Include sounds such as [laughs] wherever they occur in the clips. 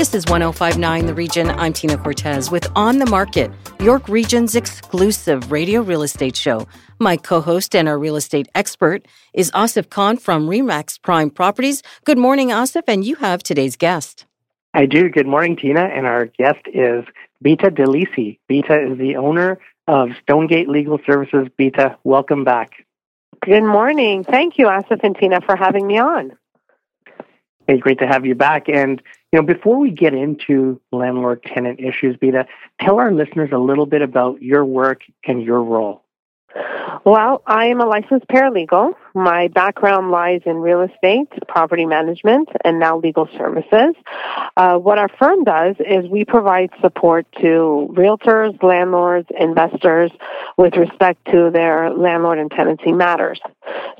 This is 1059 The Region. I'm Tina Cortez with On the Market, York Region's exclusive radio real estate show. My co host and our real estate expert is Asif Khan from Remax Prime Properties. Good morning, Asif, and you have today's guest. I do. Good morning, Tina. And our guest is Bita Delisi. Bita is the owner of Stonegate Legal Services. Bita, welcome back. Good morning. Thank you, Asif and Tina, for having me on. Hey, great to have you back. And you know, before we get into landlord tenant issues, Bita, tell our listeners a little bit about your work and your role. Well, I am a licensed paralegal. My background lies in real estate, property management, and now legal services. Uh, what our firm does is we provide support to realtors, landlords, investors with respect to their landlord and tenancy matters.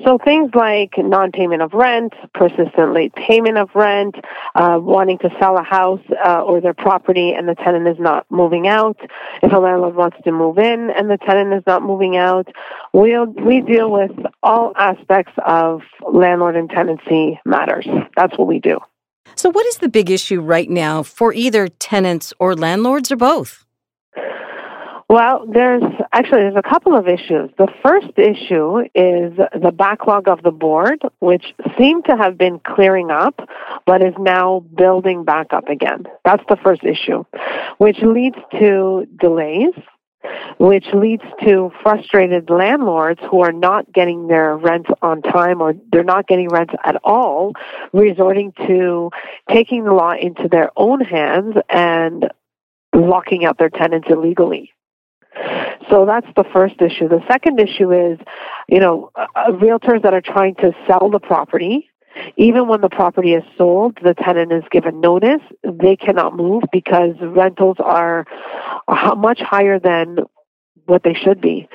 So things like non-payment of rent, persistent late payment of rent, uh, wanting to sell a house uh, or their property and the tenant is not moving out. If a landlord wants to move in and the tenant is not moving out, we'll, we deal with all aspects of landlord and tenancy matters. That's what we do. So, what is the big issue right now for either tenants or landlords or both? Well, there's actually there's a couple of issues. The first issue is the backlog of the board, which seemed to have been clearing up, but is now building back up again. That's the first issue, which leads to delays, which leads to frustrated landlords who are not getting their rents on time or they're not getting rents at all, resorting to taking the law into their own hands and locking out their tenants illegally. So that's the first issue. The second issue is, you know, uh, uh, realtors that are trying to sell the property. Even when the property is sold, the tenant is given notice. They cannot move because rentals are much higher than what they should be.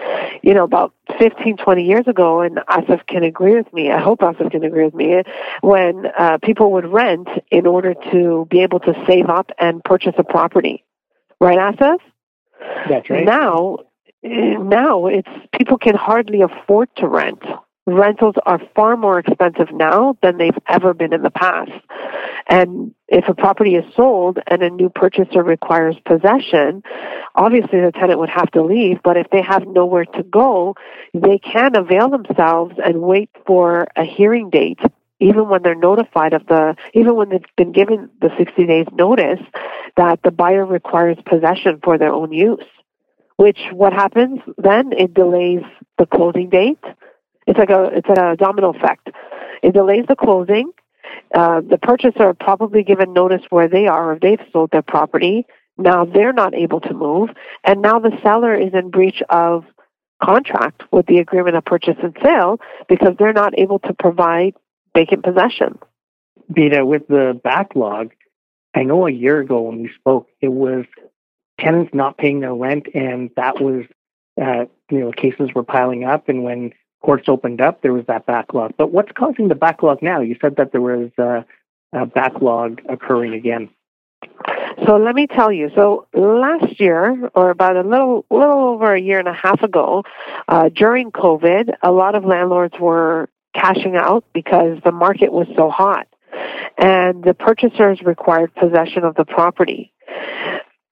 You know, about 15, 20 years ago, and Asif can agree with me, I hope Asif can agree with me, when uh, people would rent in order to be able to save up and purchase a property. Right, Asif? That's right. Now, now it's people can hardly afford to rent. Rentals are far more expensive now than they've ever been in the past. And if a property is sold and a new purchaser requires possession, obviously the tenant would have to leave, but if they have nowhere to go, they can avail themselves and wait for a hearing date even when they're notified of the, even when they've been given the 60 days notice that the buyer requires possession for their own use which what happens then it delays the closing date. It's like a it's a domino effect. It delays the closing. Uh, the purchaser probably given notice where they are if they've sold their property. Now they're not able to move, and now the seller is in breach of contract with the agreement of purchase and sale because they're not able to provide vacant possession. Bita, with the backlog, I know a year ago when we spoke, it was tenants not paying their rent, and that was, uh, you know, cases were piling up. And when courts opened up, there was that backlog. But what's causing the backlog now? You said that there was uh, a backlog occurring again. So let me tell you. So last year, or about a little, little over a year and a half ago, uh, during COVID, a lot of landlords were cashing out because the market was so hot, and the purchasers required possession of the property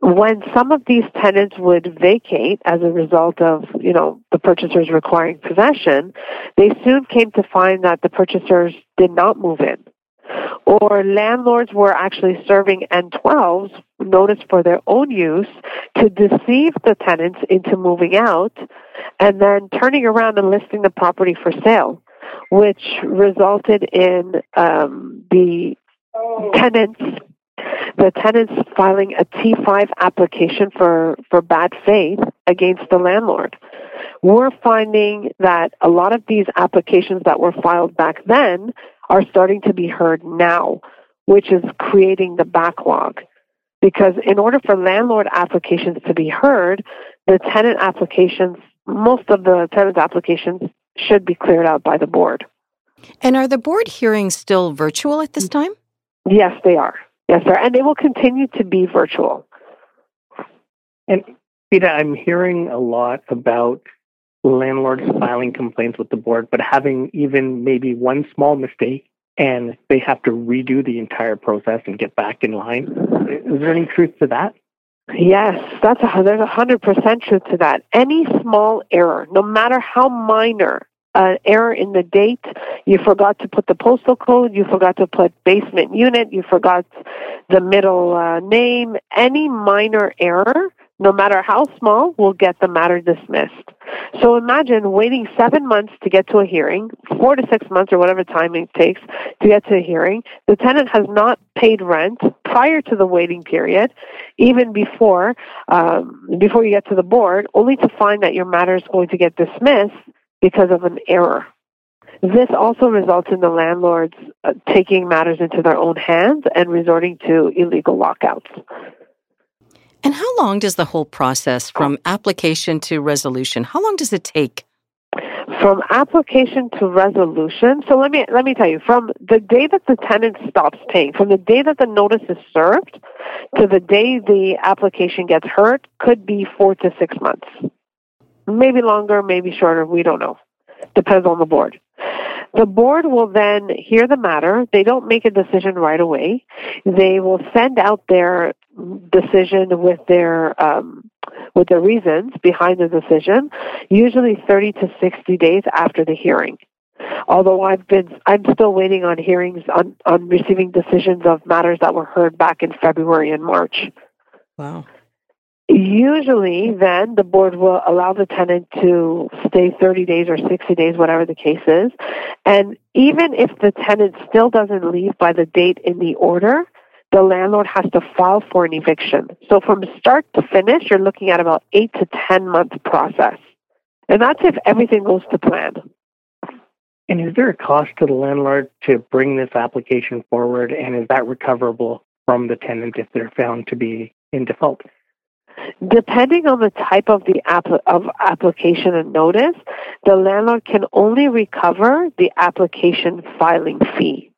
when some of these tenants would vacate as a result of, you know, the purchasers requiring possession, they soon came to find that the purchasers did not move in. Or landlords were actually serving N12s, notice for their own use, to deceive the tenants into moving out and then turning around and listing the property for sale, which resulted in um, the tenants the tenants filing a T5 application for, for bad faith against the landlord. We're finding that a lot of these applications that were filed back then are starting to be heard now, which is creating the backlog. Because in order for landlord applications to be heard, the tenant applications most of the tenant applications should be cleared out by the board. And are the board hearings still virtual at this mm. time? Yes, they are. Yes, sir. And they will continue to be virtual. And Bita, I'm hearing a lot about landlords filing complaints with the board, but having even maybe one small mistake and they have to redo the entire process and get back in line. Is there any truth to that? Yes, that's a, there's a hundred percent truth to that. Any small error, no matter how minor, an error in the date, you forgot to put the postal code, you forgot to put basement unit, you forgot the middle uh, name, any minor error no matter how small, will get the matter dismissed. So imagine waiting seven months to get to a hearing, four to six months or whatever time it takes to get to a hearing. The tenant has not paid rent prior to the waiting period, even before um, before you get to the board, only to find that your matter is going to get dismissed because of an error. This also results in the landlords uh, taking matters into their own hands and resorting to illegal lockouts. And how long does the whole process from application to resolution, how long does it take? From application to resolution, so let me let me tell you, from the day that the tenant stops paying, from the day that the notice is served to the day the application gets heard, could be four to six months. Maybe longer, maybe shorter, we don't know. Depends on the board. The board will then hear the matter. They don't make a decision right away. They will send out their decision with their um, with the reasons behind the decision, usually 30 to 60 days after the hearing. Although I've been, I'm still waiting on hearings on, on receiving decisions of matters that were heard back in February and March. Wow. Usually, then the board will allow the tenant to stay 30 days or 60 days, whatever the case is. And even if the tenant still doesn't leave by the date in the order, the landlord has to file for an eviction. So from start to finish, you're looking at about eight to 10 month process. And that's if everything goes to plan. And is there a cost to the landlord to bring this application forward? And is that recoverable from the tenant if they're found to be in default? Depending on the type of the app- of application and notice, the landlord can only recover the application filing fee.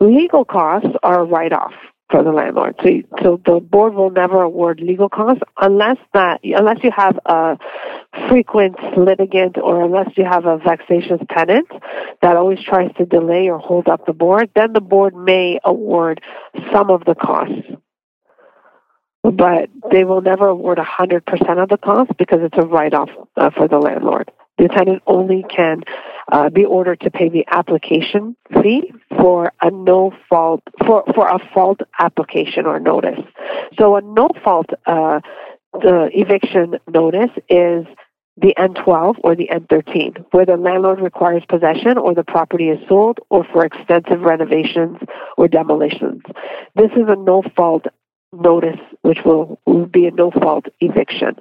Legal costs are a write off for the landlord. So, so the board will never award legal costs unless that unless you have a frequent litigant or unless you have a vexatious tenant that always tries to delay or hold up the board. Then the board may award some of the costs but they will never award 100% of the cost because it's a write-off uh, for the landlord. The tenant only can uh, be ordered to pay the application fee for a no fault for for a fault application or notice. So a no fault uh, the eviction notice is the N12 or the N13, where the landlord requires possession or the property is sold or for extensive renovations or demolitions. This is a no fault notice, which will, be a no fault eviction.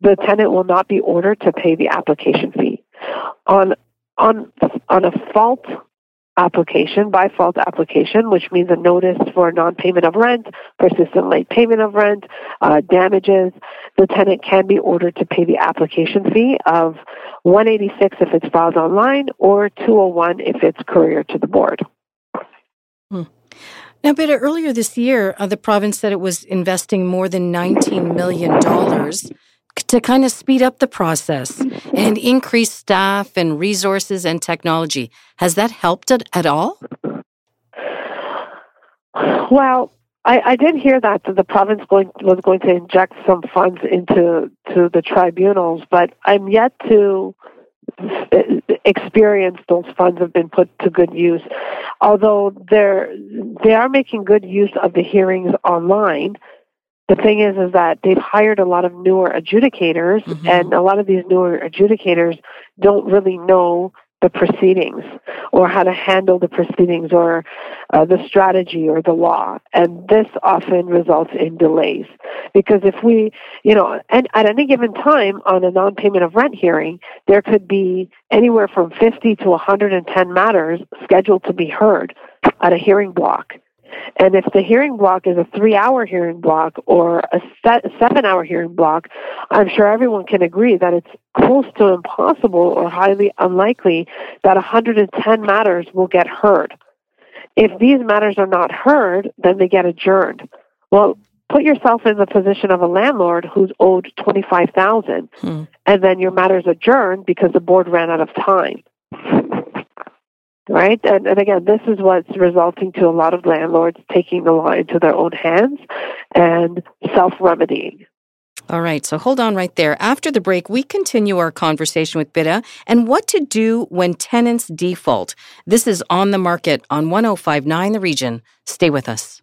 The tenant will not be ordered to pay the application fee. On on on a fault application, by fault application, which means a notice for non-payment of rent, persistent late payment of rent, uh, damages, the tenant can be ordered to pay the application fee of 186 if it's filed online or 201 if it's courier to the board. Hmm. Now, Bita, earlier this year, uh, the province said it was investing more than $19 million to kind of speed up the process and increase staff and resources and technology. Has that helped it at all? Well, I, I did hear that the province going, was going to inject some funds into to the tribunals, but I'm yet to experience those funds have been put to good use. Although they're they are making good use of the hearings online, the thing is is that they've hired a lot of newer adjudicators mm-hmm. and a lot of these newer adjudicators don't really know the proceedings or how to handle the proceedings or uh, the strategy or the law. And this often results in delays. Because if we, you know, and at any given time on a non payment of rent hearing, there could be anywhere from 50 to 110 matters scheduled to be heard at a hearing block. And if the hearing block is a three hour hearing block or a seven hour hearing block, I'm sure everyone can agree that it's close to impossible or highly unlikely that 110 matters will get heard. If these matters are not heard, then they get adjourned. Well, put yourself in the position of a landlord who's owed 25,000 hmm. and then your matters adjourned because the board ran out of time right? And, and again, this is what's resulting to a lot of landlords taking the law into their own hands and self remedying. All right, so hold on right there. After the break, we continue our conversation with Bita and what to do when tenants default. This is on the market on 1059 The Region. Stay with us.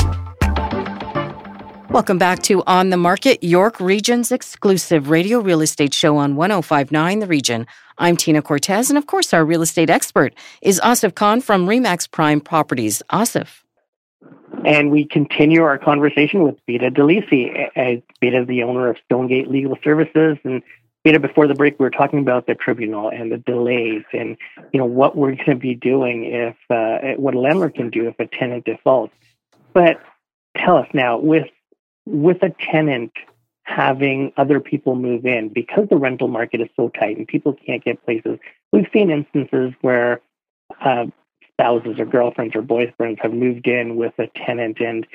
Welcome back to On the Market, York Region's exclusive radio real estate show on 1059 The Region. I'm Tina Cortez, and of course, our real estate expert is Asif Khan from Remax Prime Properties. Asif. And we continue our conversation with Bita Delisi. Bita is the owner of Stonegate Legal Services. And Bita, before the break, we were talking about the tribunal and the delays and, you know, what we're going to be doing if, uh, what a landlord can do if a tenant defaults. But tell us now, with with a tenant having other people move in because the rental market is so tight and people can't get places. We've seen instances where uh, spouses or girlfriends or boyfriends have moved in with a tenant and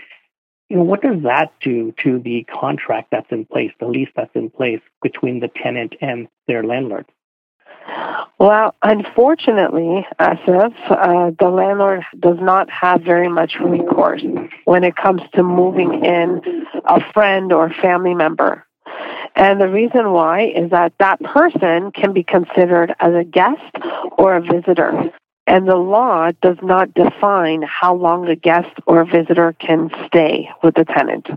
you know what does that do to the contract that's in place the lease that's in place between the tenant and their landlord well, unfortunately, Asif, uh, the landlord does not have very much recourse when it comes to moving in a friend or family member. And the reason why is that that person can be considered as a guest or a visitor. And the law does not define how long a guest or a visitor can stay with the tenant.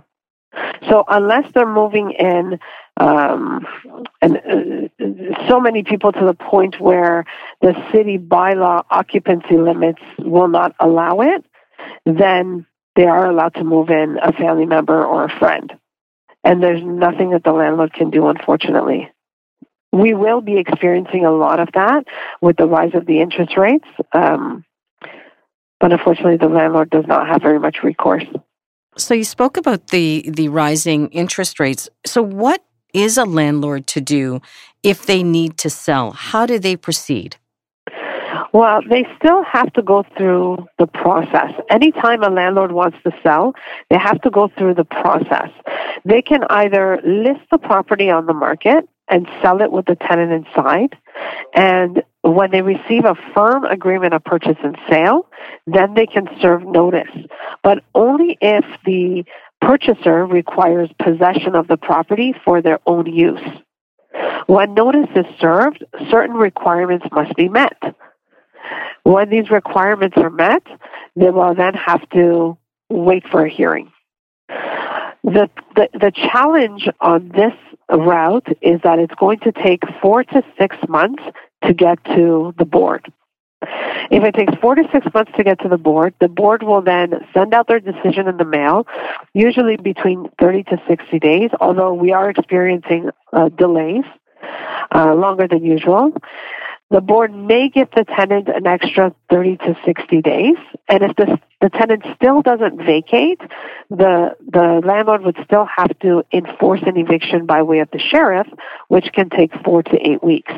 So unless they're moving in, um, and uh, so many people to the point where the city bylaw occupancy limits will not allow it, then they are allowed to move in a family member or a friend. And there's nothing that the landlord can do, unfortunately. We will be experiencing a lot of that with the rise of the interest rates. Um, but unfortunately, the landlord does not have very much recourse. So you spoke about the the rising interest rates. So what is a landlord to do if they need to sell? How do they proceed? Well, they still have to go through the process. Anytime a landlord wants to sell, they have to go through the process. They can either list the property on the market and sell it with the tenant inside. And when they receive a firm agreement of purchase and sale, then they can serve notice. But only if the purchaser requires possession of the property for their own use. When notice is served, certain requirements must be met. When these requirements are met, they will then have to wait for a hearing. The, the, the challenge on this route is that it's going to take four to six months to get to the board. If it takes four to six months to get to the board, the board will then send out their decision in the mail, usually between 30 to 60 days, although we are experiencing uh, delays uh, longer than usual. The board may give the tenant an extra 30 to 60 days, and if the, the tenant still doesn't vacate, the, the landlord would still have to enforce an eviction by way of the sheriff, which can take four to eight weeks.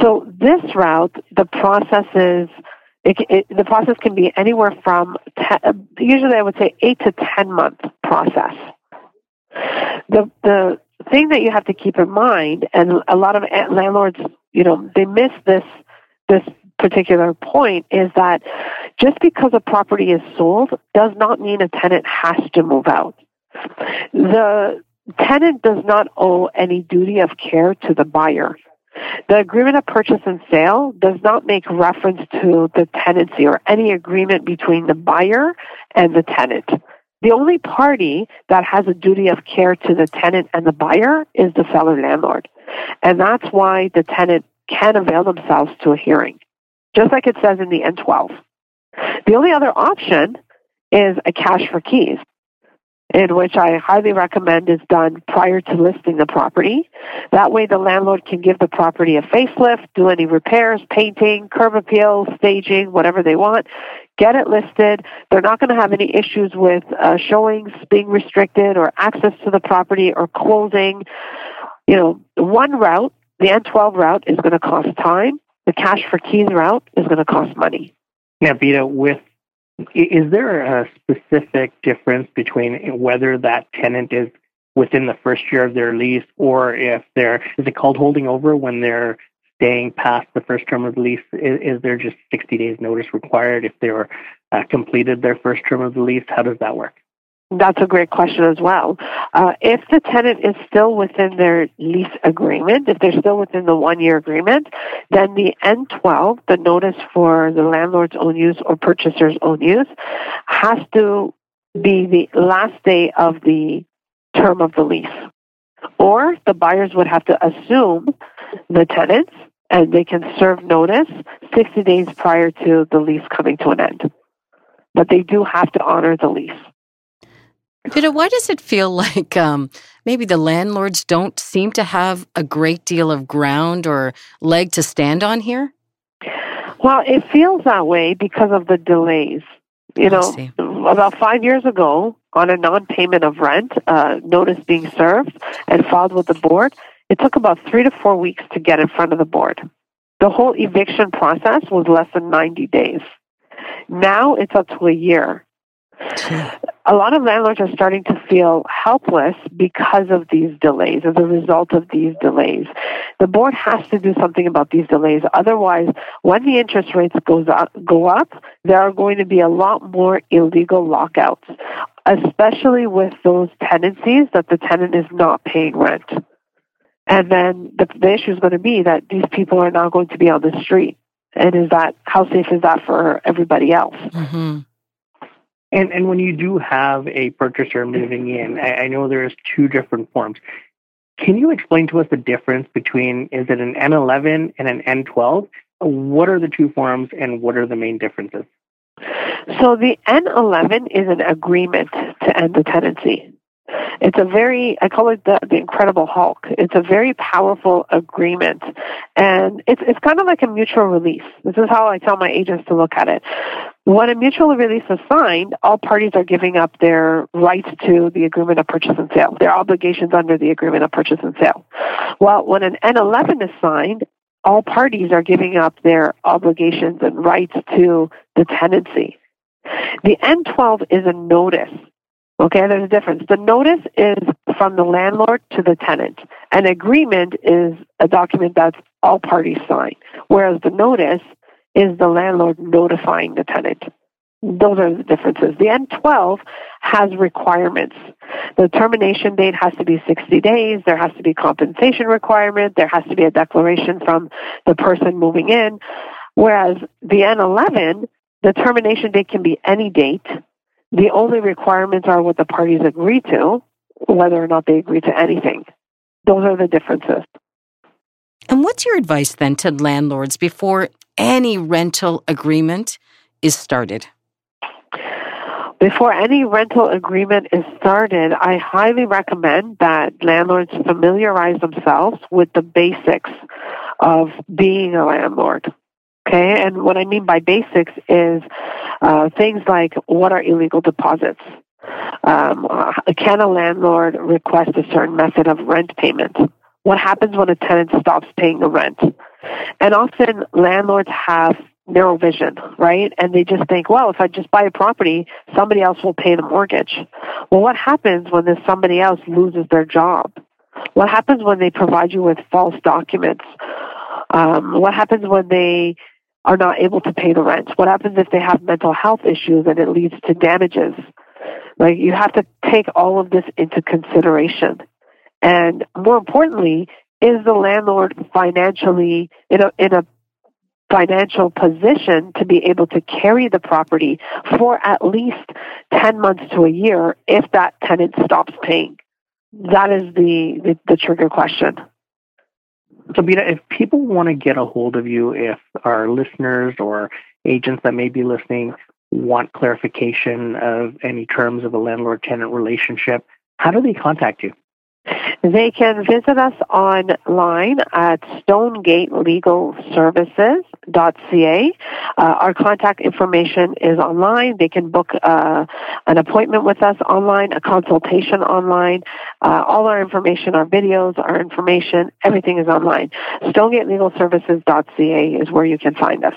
So this route, the process is it, it, the process can be anywhere from ten, usually I would say eight to ten month process. The the thing that you have to keep in mind, and a lot of landlords you know, they miss this this particular point is that just because a property is sold does not mean a tenant has to move out. The tenant does not owe any duty of care to the buyer. The agreement of purchase and sale does not make reference to the tenancy or any agreement between the buyer and the tenant. The only party that has a duty of care to the tenant and the buyer is the seller landlord. And that's why the tenant can avail themselves to a hearing. just like it says in the N12. The only other option is a cash for keys in which I highly recommend is done prior to listing the property. That way the landlord can give the property a facelift, do any repairs, painting, curb appeal, staging, whatever they want, get it listed. They're not going to have any issues with uh, showings being restricted or access to the property or closing. You know, one route, the N12 route is going to cost time. The cash for keys route is going to cost money. Now, Bita, with is there a specific difference between whether that tenant is within the first year of their lease or if they're, is it called holding over when they're staying past the first term of the lease? Is, is there just 60 days notice required if they were uh, completed their first term of the lease? How does that work? That's a great question as well. Uh, if the tenant is still within their lease agreement, if they're still within the one year agreement, then the N12, the notice for the landlord's own use or purchaser's own use, has to be the last day of the term of the lease. Or the buyers would have to assume the tenants and they can serve notice 60 days prior to the lease coming to an end. But they do have to honor the lease. Bita, why does it feel like um, maybe the landlords don't seem to have a great deal of ground or leg to stand on here? Well, it feels that way because of the delays. You know, about five years ago, on a non-payment of rent, uh, notice being served and filed with the board, it took about three to four weeks to get in front of the board. The whole eviction process was less than 90 days. Now it's up to a year a lot of landlords are starting to feel helpless because of these delays, as a result of these delays. The board has to do something about these delays. Otherwise, when the interest rates goes up, go up, there are going to be a lot more illegal lockouts, especially with those tenancies that the tenant is not paying rent. And then the, the issue is going to be that these people are now going to be on the street. And is that how safe is that for everybody else? Mm-hmm. And and when you do have a purchaser moving in, I, I know there's two different forms. Can you explain to us the difference between is it an N11 and an N12? What are the two forms and what are the main differences? So the N11 is an agreement to end the tenancy. It's a very, I call it the, the Incredible Hulk. It's a very powerful agreement. And it's, it's kind of like a mutual release. This is how I tell my agents to look at it. When a mutual release is signed, all parties are giving up their rights to the agreement of purchase and sale, their obligations under the agreement of purchase and sale. Well, when an N11 is signed, all parties are giving up their obligations and rights to the tenancy. The N12 is a notice Okay, there's a difference. The notice is from the landlord to the tenant. An agreement is a document that all parties sign, whereas the notice is the landlord notifying the tenant. Those are the differences. The N12 has requirements. The termination date has to be 60 days. There has to be compensation requirement. There has to be a declaration from the person moving in. Whereas the N11, the termination date can be any date the only requirements are what the parties agree to, whether or not they agree to anything. Those are the differences. And what's your advice then to landlords before any rental agreement is started? Before any rental agreement is started, I highly recommend that landlords familiarize themselves with the basics of being a landlord. Okay, and what I mean by basics is uh, things like what are illegal deposits? Um, uh, can a landlord request a certain method of rent payment? What happens when a tenant stops paying the rent? And often landlords have narrow vision, right? And they just think, well, if I just buy a property, somebody else will pay the mortgage. Well, what happens when this somebody else loses their job? What happens when they provide you with false documents? Um, what happens when they are not able to pay the rent? What happens if they have mental health issues and it leads to damages? Like you have to take all of this into consideration. And more importantly, is the landlord financially in a in a financial position to be able to carry the property for at least 10 months to a year if that tenant stops paying? That is the, the, the trigger question. So, Bita, if people want to get a hold of you, if our listeners or agents that may be listening want clarification of any terms of a landlord tenant relationship, how do they contact you? They can visit us online at stonegatelegalservices.ca. Uh, our contact information is online. They can book uh, an appointment with us online, a consultation online. Uh, all our information, our videos, our information, everything is online. stonegatelegalservices.ca is where you can find us.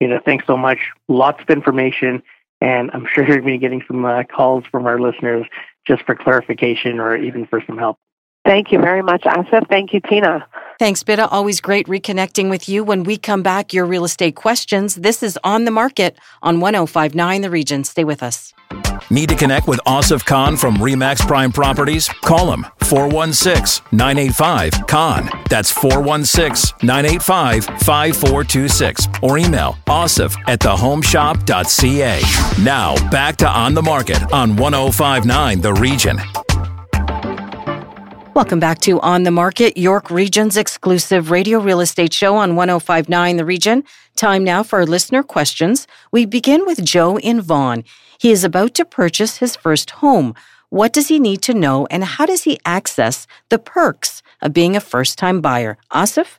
You know, thanks so much. Lots of information. And I'm sure you're going to be getting some uh, calls from our listeners just for clarification or even for some help. Thank you very much, Asif. Thank you, Tina. Thanks, Bita. Always great reconnecting with you. When we come back, your real estate questions. This is On the Market on 1059 The Region. Stay with us. Need to connect with Asif Khan from Remax Prime Properties? Call him 416 985 Khan. That's 416 985 5426. Or email asif at thehomeshop.ca. Now, back to On the Market on 1059 The Region. Welcome back to On the Market, York Region's exclusive radio real estate show on 1059 The Region. Time now for our listener questions. We begin with Joe in Vaughan. He is about to purchase his first home. What does he need to know and how does he access the perks of being a first time buyer? Asif?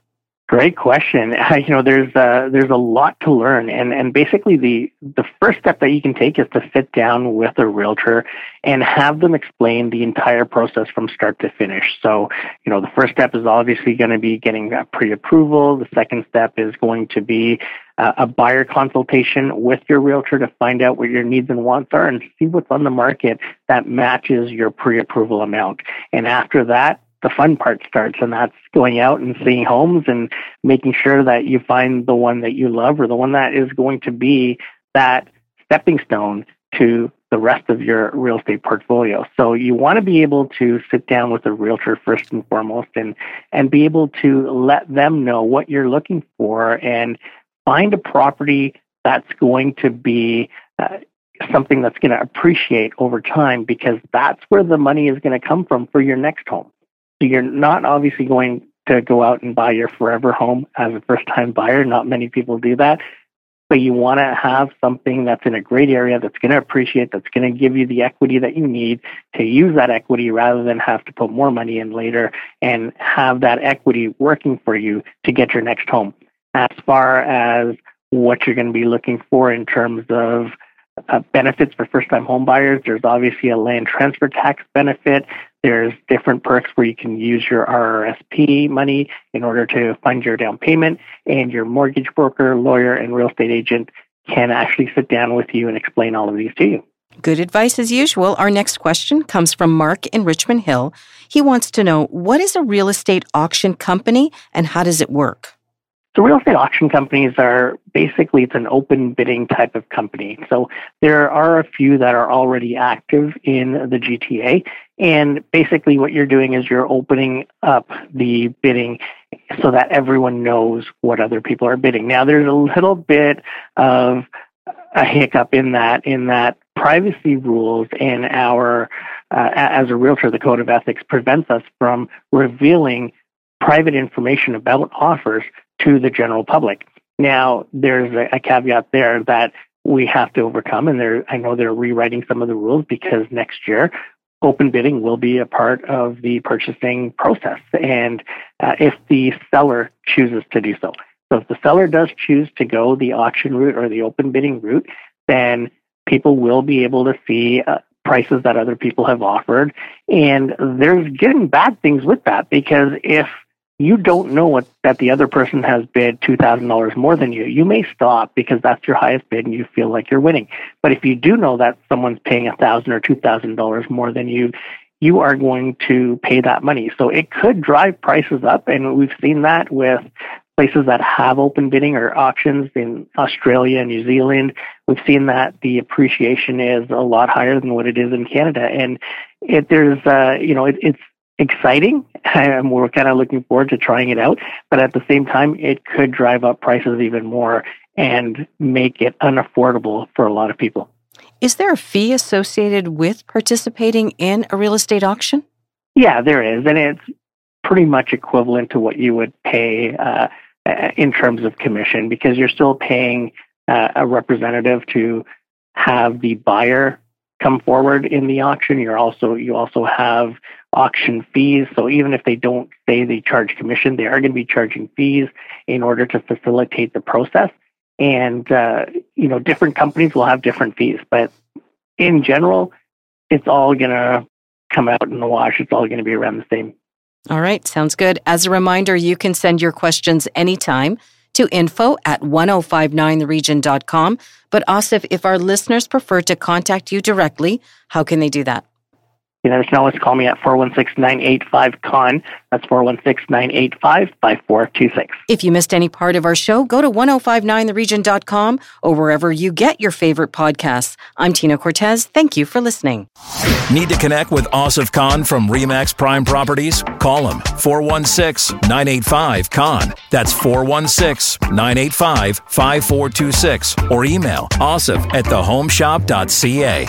Great question. [laughs] You know, there's uh, there's a lot to learn, and and basically the the first step that you can take is to sit down with a realtor and have them explain the entire process from start to finish. So, you know, the first step is obviously going to be getting pre-approval. The second step is going to be a buyer consultation with your realtor to find out what your needs and wants are and see what's on the market that matches your pre-approval amount. And after that, the fun part starts, and that's going out and seeing homes and making sure that you find the one that you love or the one that is going to be that stepping stone to the rest of your real estate portfolio. So you want to be able to sit down with a realtor first and foremost and and be able to let them know what you're looking for and find a property that's going to be uh, something that's going to appreciate over time because that's where the money is going to come from for your next home. So you're not obviously going to go out and buy your forever home as a first time buyer. Not many people do that. But you want to have something that's in a great area that's going to appreciate, that's going to give you the equity that you need to use that equity rather than have to put more money in later and have that equity working for you to get your next home. As far as what you're going to be looking for in terms of uh, benefits for first time homebuyers. there's obviously a land transfer tax benefit. There's different perks where you can use your RRSP money in order to fund your down payment, and your mortgage broker, lawyer, and real estate agent can actually sit down with you and explain all of these to you. Good advice as usual. Our next question comes from Mark in Richmond Hill. He wants to know what is a real estate auction company and how does it work? So real estate auction companies are basically it's an open bidding type of company. So there are a few that are already active in the GTA and basically what you're doing is you're opening up the bidding so that everyone knows what other people are bidding. Now there's a little bit of a hiccup in that in that privacy rules in our uh, as a realtor the code of ethics prevents us from revealing private information about offers to the general public. Now, there's a, a caveat there that we have to overcome, and I know they're rewriting some of the rules because next year open bidding will be a part of the purchasing process, and uh, if the seller chooses to do so. So, if the seller does choose to go the auction route or the open bidding route, then people will be able to see uh, prices that other people have offered, and there's getting bad things with that because if you don't know what that the other person has bid two thousand dollars more than you. You may stop because that's your highest bid and you feel like you're winning. But if you do know that someone's paying a thousand or two thousand dollars more than you, you are going to pay that money. So it could drive prices up, and we've seen that with places that have open bidding or auctions in Australia and New Zealand. We've seen that the appreciation is a lot higher than what it is in Canada, and it, there's uh, you know it, it's exciting [laughs] and we're kind of looking forward to trying it out. But at the same time, it could drive up prices even more and make it unaffordable for a lot of people. Is there a fee associated with participating in a real estate auction? Yeah, there is. And it's pretty much equivalent to what you would pay uh, in terms of commission because you're still paying uh, a representative to have the buyer come forward in the auction. You're also you also have auction fees. So even if they don't say they charge commission, they are going to be charging fees in order to facilitate the process. And uh, you know, different companies will have different fees, but in general, it's all going to come out in the wash. It's all going to be around the same. All right, sounds good. As a reminder, you can send your questions anytime to info at 1059theregion.com. But Asif, if our listeners prefer to contact you directly, how can they do that? You know, can always call me at 416-985-Khan. That's 416-985-5426. If you missed any part of our show, go to 1059theregion.com or wherever you get your favorite podcasts. I'm Tina Cortez. Thank you for listening. Need to connect with Asif Khan from Remax Prime Properties? Call him 416-985-Khan. That's 416-985-5426 or email asif at thehomeshop.ca.